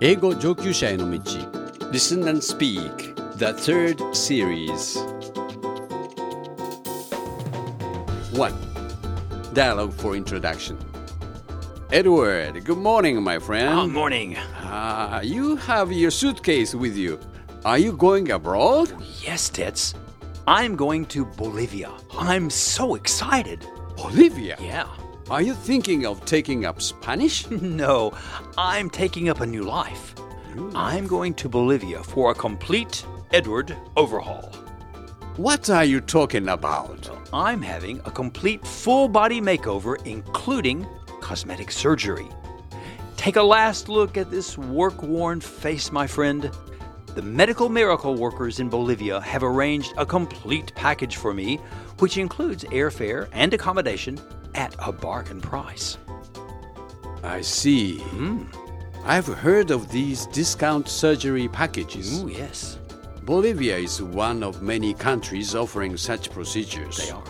英語上級者への道 Listen and Speak The Third Series 1. Dialogue for Introduction Edward, good morning, my friend. Good morning. Uh, you have your suitcase with you. Are you going abroad? Yes, Tets. I'm going to Bolivia. I'm so excited. Bolivia? Yeah. Are you thinking of taking up Spanish? No, I'm taking up a new life. I'm going to Bolivia for a complete Edward overhaul. What are you talking about? I'm having a complete full body makeover, including cosmetic surgery. Take a last look at this work worn face, my friend. The medical miracle workers in Bolivia have arranged a complete package for me, which includes airfare and accommodation at a bargain price. I see. Hmm. I've heard of these discount surgery packages. Oh, yes, Bolivia is one of many countries offering such procedures. they are.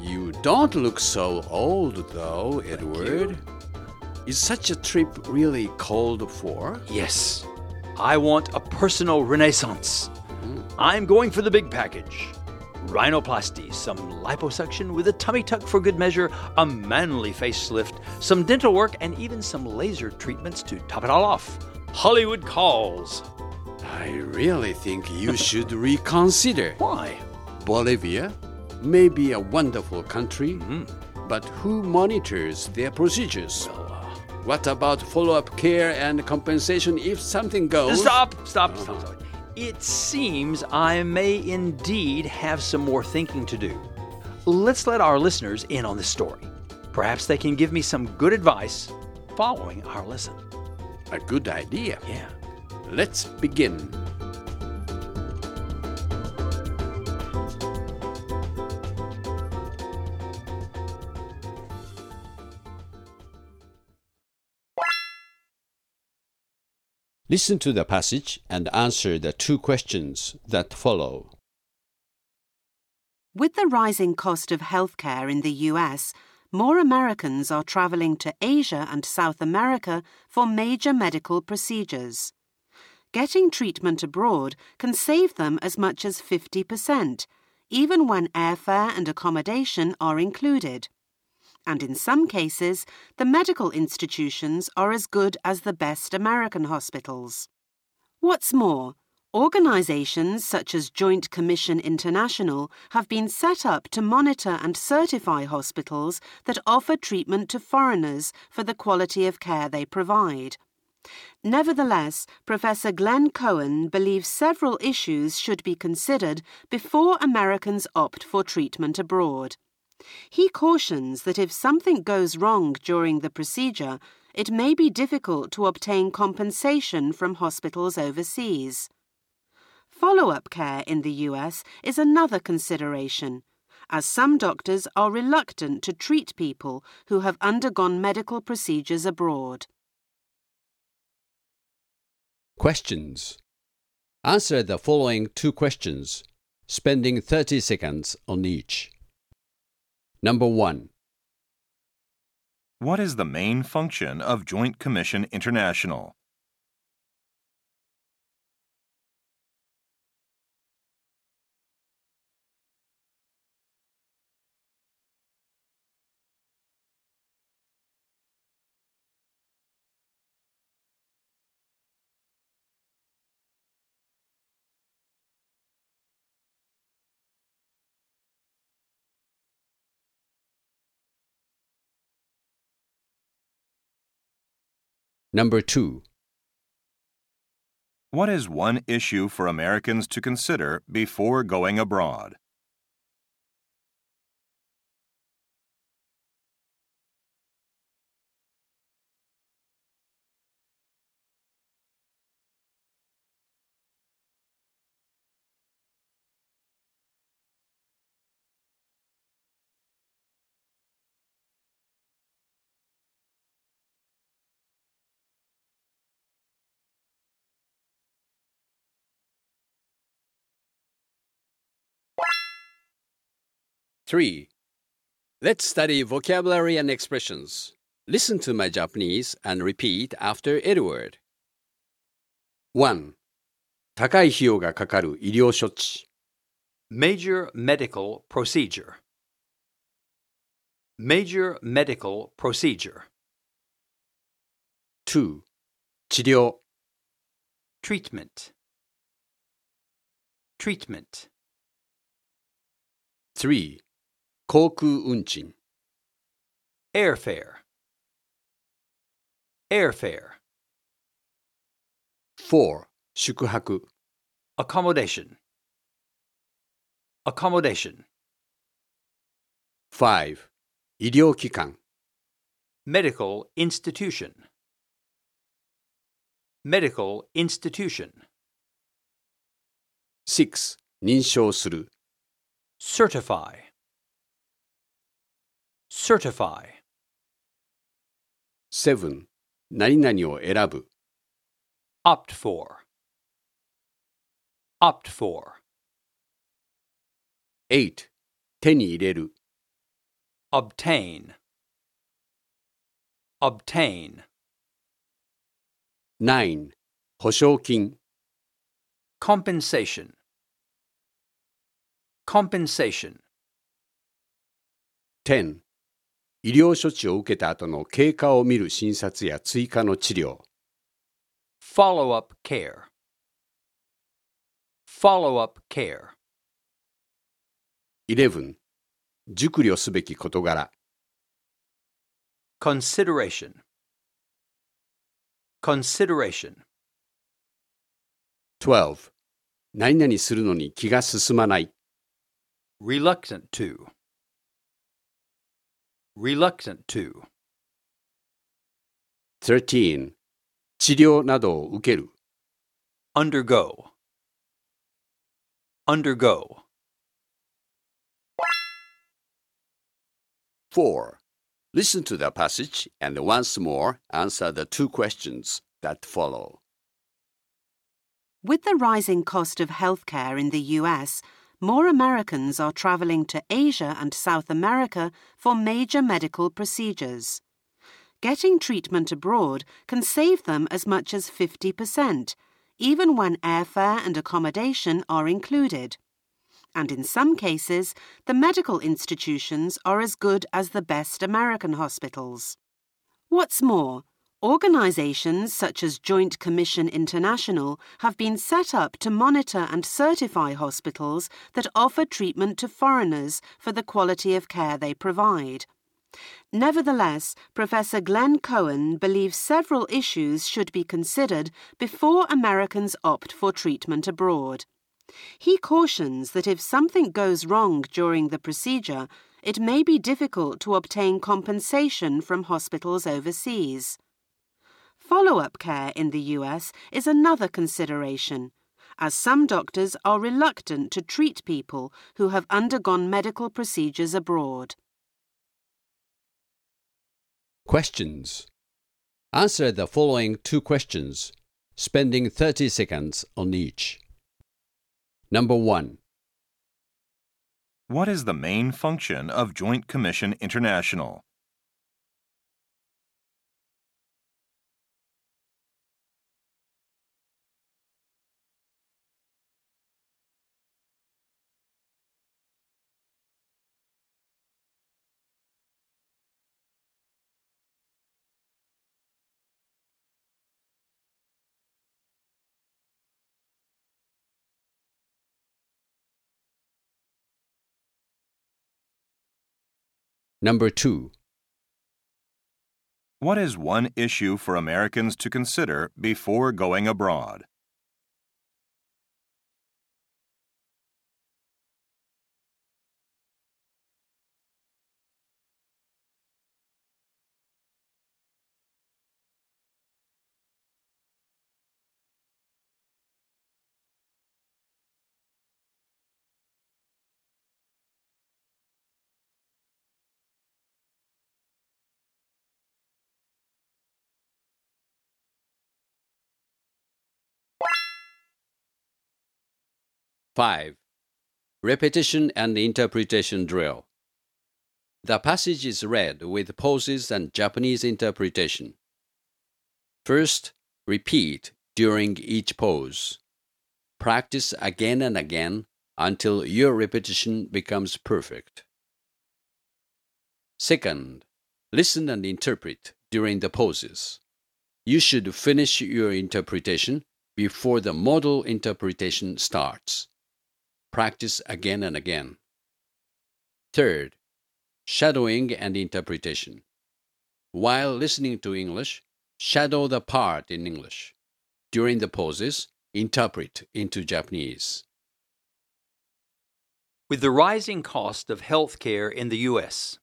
You don't look so old, though, Edward. Is such a trip really called for? Yes, I want a personal renaissance. Hmm. I'm going for the big package. Rhinoplasty, some liposuction with a tummy tuck for good measure, a manly facelift, some dental work, and even some laser treatments to top it all off. Hollywood calls. I really think you should reconsider. Why? Bolivia may be a wonderful country, mm-hmm. but who monitors their procedures? Uh, what about follow up care and compensation if something goes? Stop, stop, stop, uh-huh. stop. It seems I may indeed have some more thinking to do. Let's let our listeners in on this story. Perhaps they can give me some good advice following our lesson. A good idea. Yeah. Let's begin. Listen to the passage and answer the two questions that follow. With the rising cost of healthcare in the US, more Americans are traveling to Asia and South America for major medical procedures. Getting treatment abroad can save them as much as 50%, even when airfare and accommodation are included. And in some cases, the medical institutions are as good as the best American hospitals. What's more, organizations such as Joint Commission International have been set up to monitor and certify hospitals that offer treatment to foreigners for the quality of care they provide. Nevertheless, Professor Glenn Cohen believes several issues should be considered before Americans opt for treatment abroad. He cautions that if something goes wrong during the procedure, it may be difficult to obtain compensation from hospitals overseas. Follow up care in the US is another consideration, as some doctors are reluctant to treat people who have undergone medical procedures abroad. Questions. Answer the following two questions, spending 30 seconds on each. Number 1. What is the main function of Joint Commission International? Number 2. What is one issue for Americans to consider before going abroad? Three. Let's study vocabulary and expressions. Listen to my Japanese and repeat after Edward. 1. 高い費用がかかる医療処置 Major medical procedure. Major medical procedure. 2. 治療 Treatment. Treatment. 3. 航空運賃 Airfare. Airfare. 4. 宿泊 Accommodation. Accommodation. 5. 医療機関 Medical institution. Medical institution. 6. 認証する Certify. Certify. 7. 何々を選ぶ Opt for. Opt for. 8. 手に入れる Obtain. Obtain. 9. 保証金 Compensation. Compensation. 10. 医療処置を受けた後の経過を見る診察や追加の治療 Follow up care. Follow up care. 11. 熟慮すべき事柄 Consideration. Consideration. 12. 何々するのに気が進まない Reluctant to. Reluctant to. 13. 治療などを受ける Undergo. Undergo. 4. Listen to the passage and once more answer the two questions that follow. With the rising cost of healthcare in the US, more Americans are traveling to Asia and South America for major medical procedures. Getting treatment abroad can save them as much as 50%, even when airfare and accommodation are included. And in some cases, the medical institutions are as good as the best American hospitals. What's more, organizations such as Joint Commission International have been set up to monitor and certify hospitals that offer treatment to foreigners for the quality of care they provide. Nevertheless, Professor Glenn Cohen believes several issues should be considered before Americans opt for treatment abroad. He cautions that if something goes wrong during the procedure, it may be difficult to obtain compensation from hospitals overseas. Follow up care in the US is another consideration, as some doctors are reluctant to treat people who have undergone medical procedures abroad. Questions. Answer the following two questions, spending 30 seconds on each. Number 1. What is the main function of Joint Commission International? Number 2. What is one issue for Americans to consider before going abroad? Five. Repetition and interpretation drill. The passage is read with pauses and Japanese interpretation. First, repeat during each pause. Practice again and again until your repetition becomes perfect. Second, listen and interpret during the pauses. You should finish your interpretation before the model interpretation starts Practice again and again. Third, shadowing and interpretation. While listening to English, shadow the part in English. During the poses, interpret into Japanese. With the rising cost of health care in the U.S.,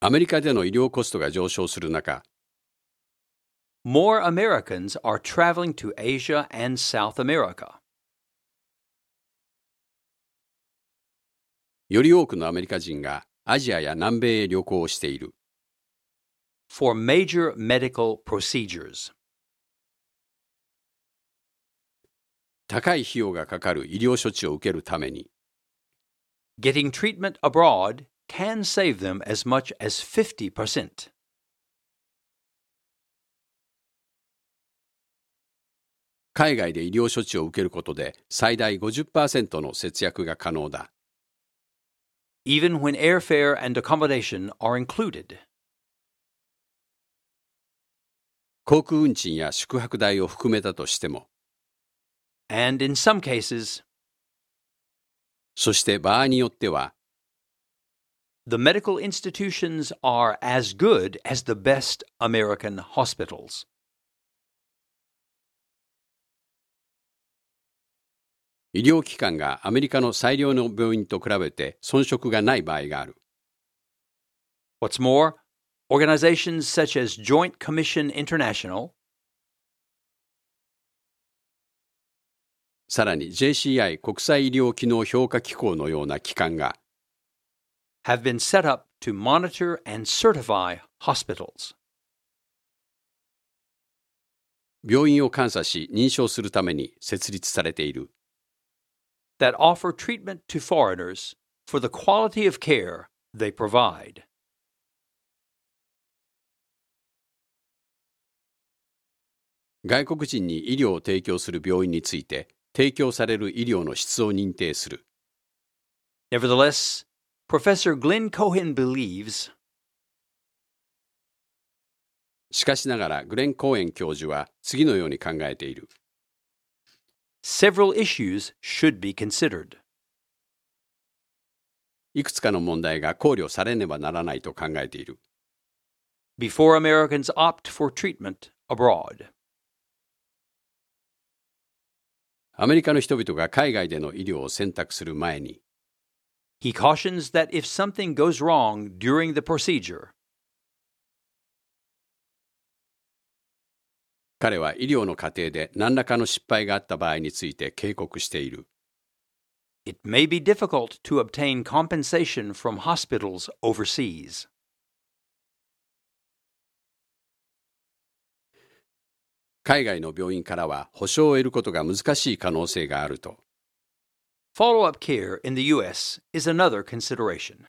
アメリカでの医療コストが上昇する中、 more Americans are traveling to Asia and South America. より多くのアメリカ人がアジアや南米へ旅行をしている。 for major medical procedures. 高い費用がかかる医療処置を受けるために、 Getting treatment abroad can save them as much as 50%. 海外で医療処置を受けることで最大50%の節約が可能だ。even when airfare and accommodation are included. 航空運賃や宿泊代を含めたとしても、And in some cases, そして場合によっては、the medical institutions are as good as the best American hospitals. 医療機関がアメリカの最良の病院と比べて遜色がない場合がある。What's more, organizations such as Joint Commission International さらに JCI 国際医療機能評価機構のような機関が have been set up to monitor and certify hospitals. 病院を監査し認証するために設立されている。That offer treatment to foreigners for the quality of care they provide. 外国人に医療を提供する病院について提供される医療の質を認定する。Nevertheless, Professor Glenn Cohen believes しかしながらグレン・コーエン教授は次のように考えている。several issues should be considered. いくつかの問題が考慮されねばならないと考えている。 before Americans opt for treatment abroad. アメリカの人々が海外での医療を選択する前に、 He cautions that if something goes wrong during the procedure, 彼は医療の過程で何らかの失敗があった場合について警告している。it may be difficult to obtain compensation from hospitals overseas. 海外の病院からは保証を得ることが難しい可能性があると。Follow up care in the U.S. is another consideration.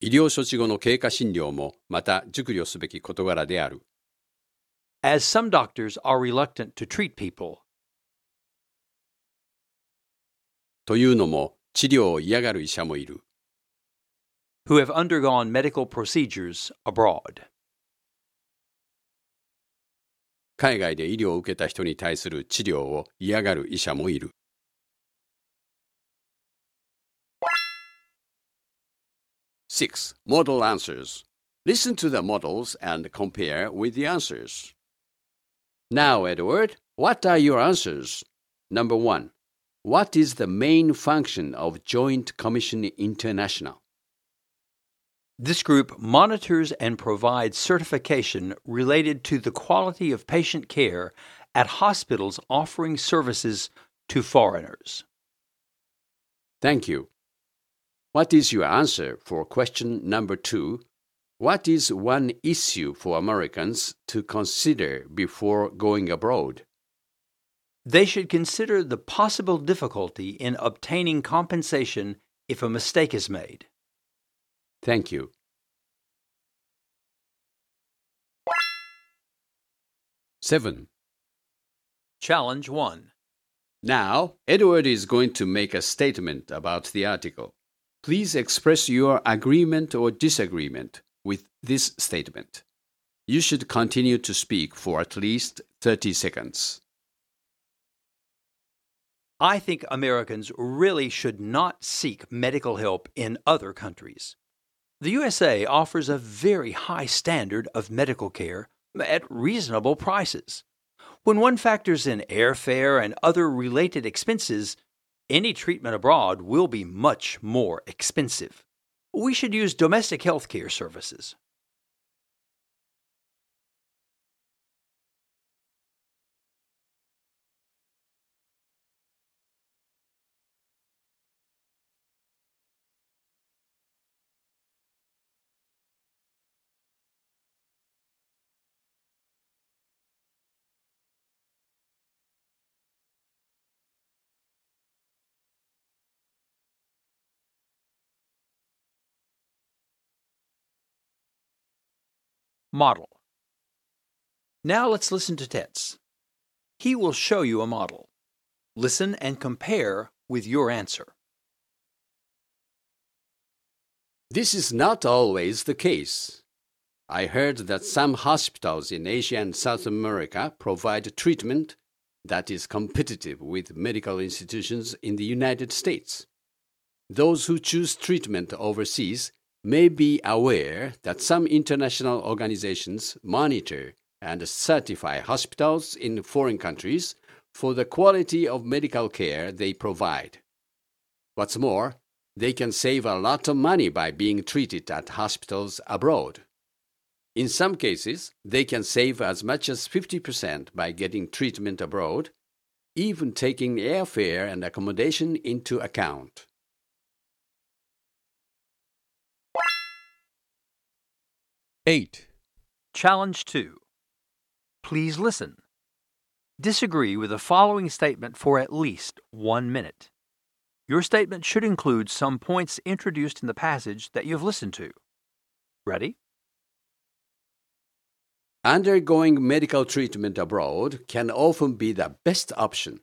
医療処置後の経過診療もまた熟慮すべき事柄である。As some doctors are reluctant to treat people, というのも治療を嫌がる医者もいる。who have undergone medical procedures abroad. 海外で医療を受けた人に対する治療を嫌がる医者もいる。Six model answers. Listen to the models and compare with the answers. Now, Edward, what are your answers? Number one, what is the main function of Joint Commission International? This group monitors and provides certification related to the quality of patient care at hospitals offering services to foreigners. Thank you. What is your answer for question number two? What is one issue for Americans to consider before going abroad? They should consider the possible difficulty in obtaining compensation if a mistake is made. Thank you. Seven. Challenge 1. Now, Edward is going to make a statement about the article. Please express your agreement or disagreement with this statement. You should continue to speak for at least 30 seconds. I think Americans really should not seek medical help in other countries. The USA offers a very high standard of medical care at reasonable prices. When one factors in airfare and other related expenses, any treatment abroad will be much more expensive. We should use domestic health care services. Model. Now let's listen to Tets. He will show you a model. Listen and compare with your answer. This is not always the case. I heard that some hospitals in Asia and South America provide treatment that is competitive with medical institutions in the United States. Those who choose treatment overseas may be aware that some international organizations monitor and certify hospitals in foreign countries for the quality of medical care they provide. What's more, they can save a lot of money by being treated at hospitals abroad. In some cases, they can save as much as 50% by getting treatment abroad, even taking airfare and accommodation into account. Eight. Challenge 2. Please listen. Disagree with the following statement for at least one minute. Your statement should include some points introduced in the passage that you've listened to. Ready? Undergoing medical treatment abroad can often be the best option.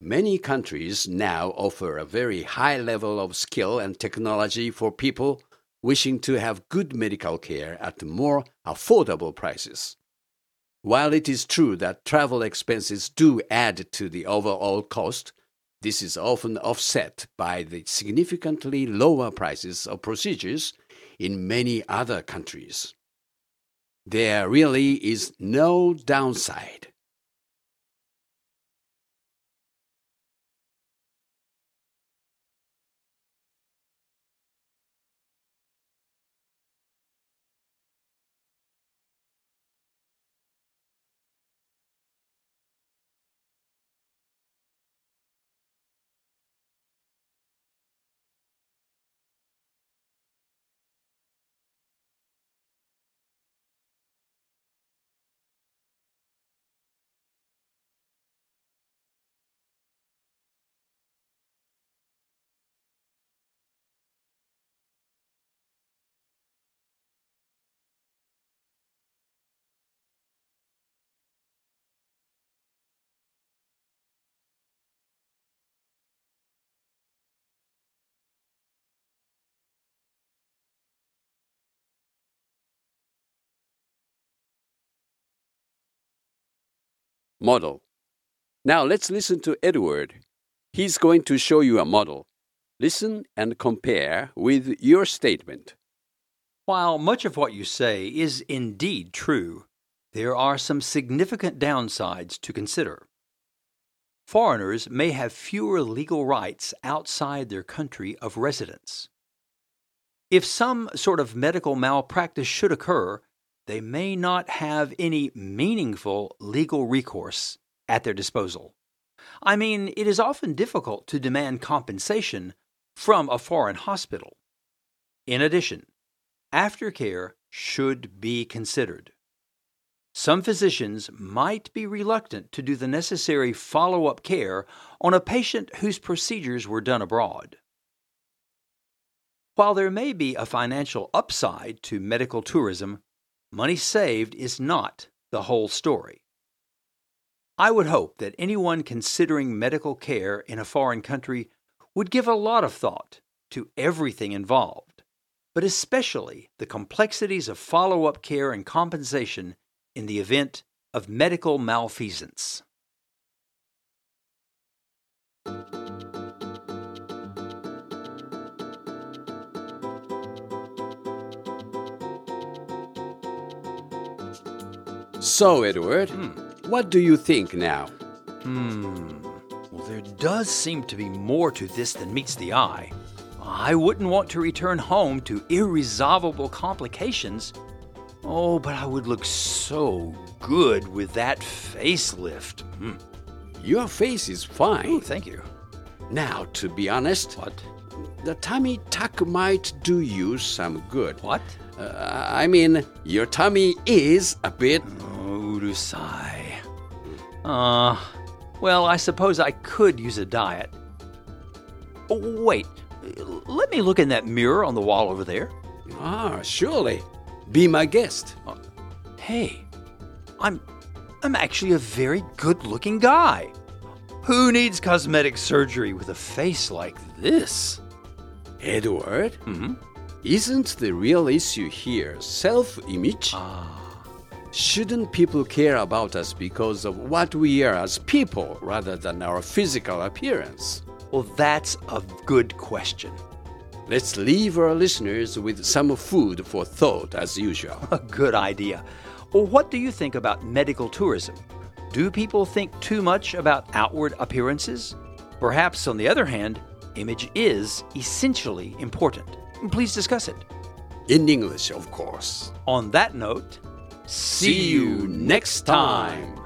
Many countries now offer a very high level of skill and technology for people wishing to have good medical care at more affordable prices. While it is true that travel expenses do add to the overall cost, this is often offset by the significantly lower prices of procedures in many other countries. There really is no downside. Model. Now let's listen to Edward. He's going to show you a model. Listen and compare with your statement. While much of what you say is indeed true, there are some significant downsides to consider. Foreigners may have fewer legal rights outside their country of residence. If some sort of medical malpractice should occur, they may not have any meaningful legal recourse at their disposal. I mean, it is often difficult to demand compensation from a foreign hospital. In addition, aftercare should be considered. Some physicians might be reluctant to do the necessary follow up care on a patient whose procedures were done abroad. While there may be a financial upside to medical tourism, money saved is not the whole story. I would hope that anyone considering medical care in a foreign country would give a lot of thought to everything involved, but especially the complexities of follow up care and compensation in the event of medical malfeasance. So, Edward, what do you think now? Hmm. Well, there does seem to be more to this than meets the eye. I wouldn't want to return home to irresolvable complications. Oh, but I would look so good with that facelift. Hmm. Your face is fine. Oh, thank you. Now, to be honest, What? the tummy tuck might do you some good. What? Uh, I mean, your tummy is a bit. Urusai. Uh, well, I suppose I could use a diet. Oh, wait. Let me look in that mirror on the wall over there. Ah, surely. Be my guest. Hey, I'm I'm actually a very good-looking guy. Who needs cosmetic surgery with a face like this? Edward, Hmm? isn't the real issue here self image? Ah. Shouldn't people care about us because of what we are as people rather than our physical appearance? Well, that's a good question. Let's leave our listeners with some food for thought as usual. A good idea. Well, what do you think about medical tourism? Do people think too much about outward appearances? Perhaps, on the other hand, image is essentially important. Please discuss it. In English, of course. On that note, See you next time.